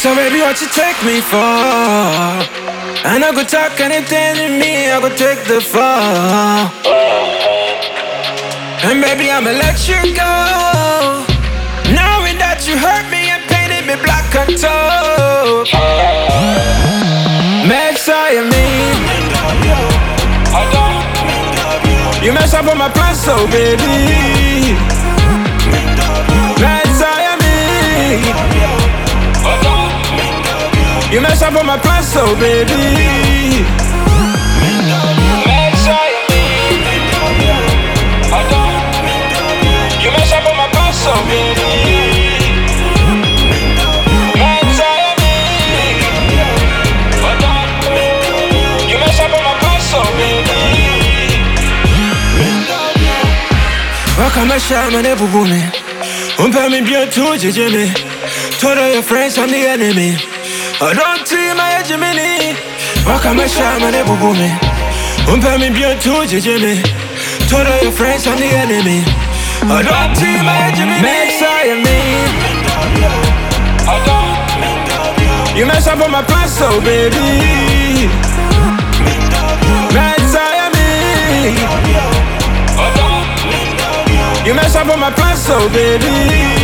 So baby, what you take me for? And I could talk anything to me, I could take the fall. And baby, I'ma let you go. Knowing that you hurt me and painted me black and. Messiah, me. You mess up on my plan, so baby. You mess up on my plan, so baby. Messiah, me. You mess up on my plan, so baby. You mess up on my plan, so oh, baby. Wakamesha mane bubune Umpe mi bientôt jejeme Told all your friends I'm the enemy I don't see my hegemony Wakamesha mane bubune Umpe mi bientôt jejeme Told all your friends I'm the enemy I don't see my hegemony Messiah me You mess up on my plans so baby me You mess up on my plans, so baby.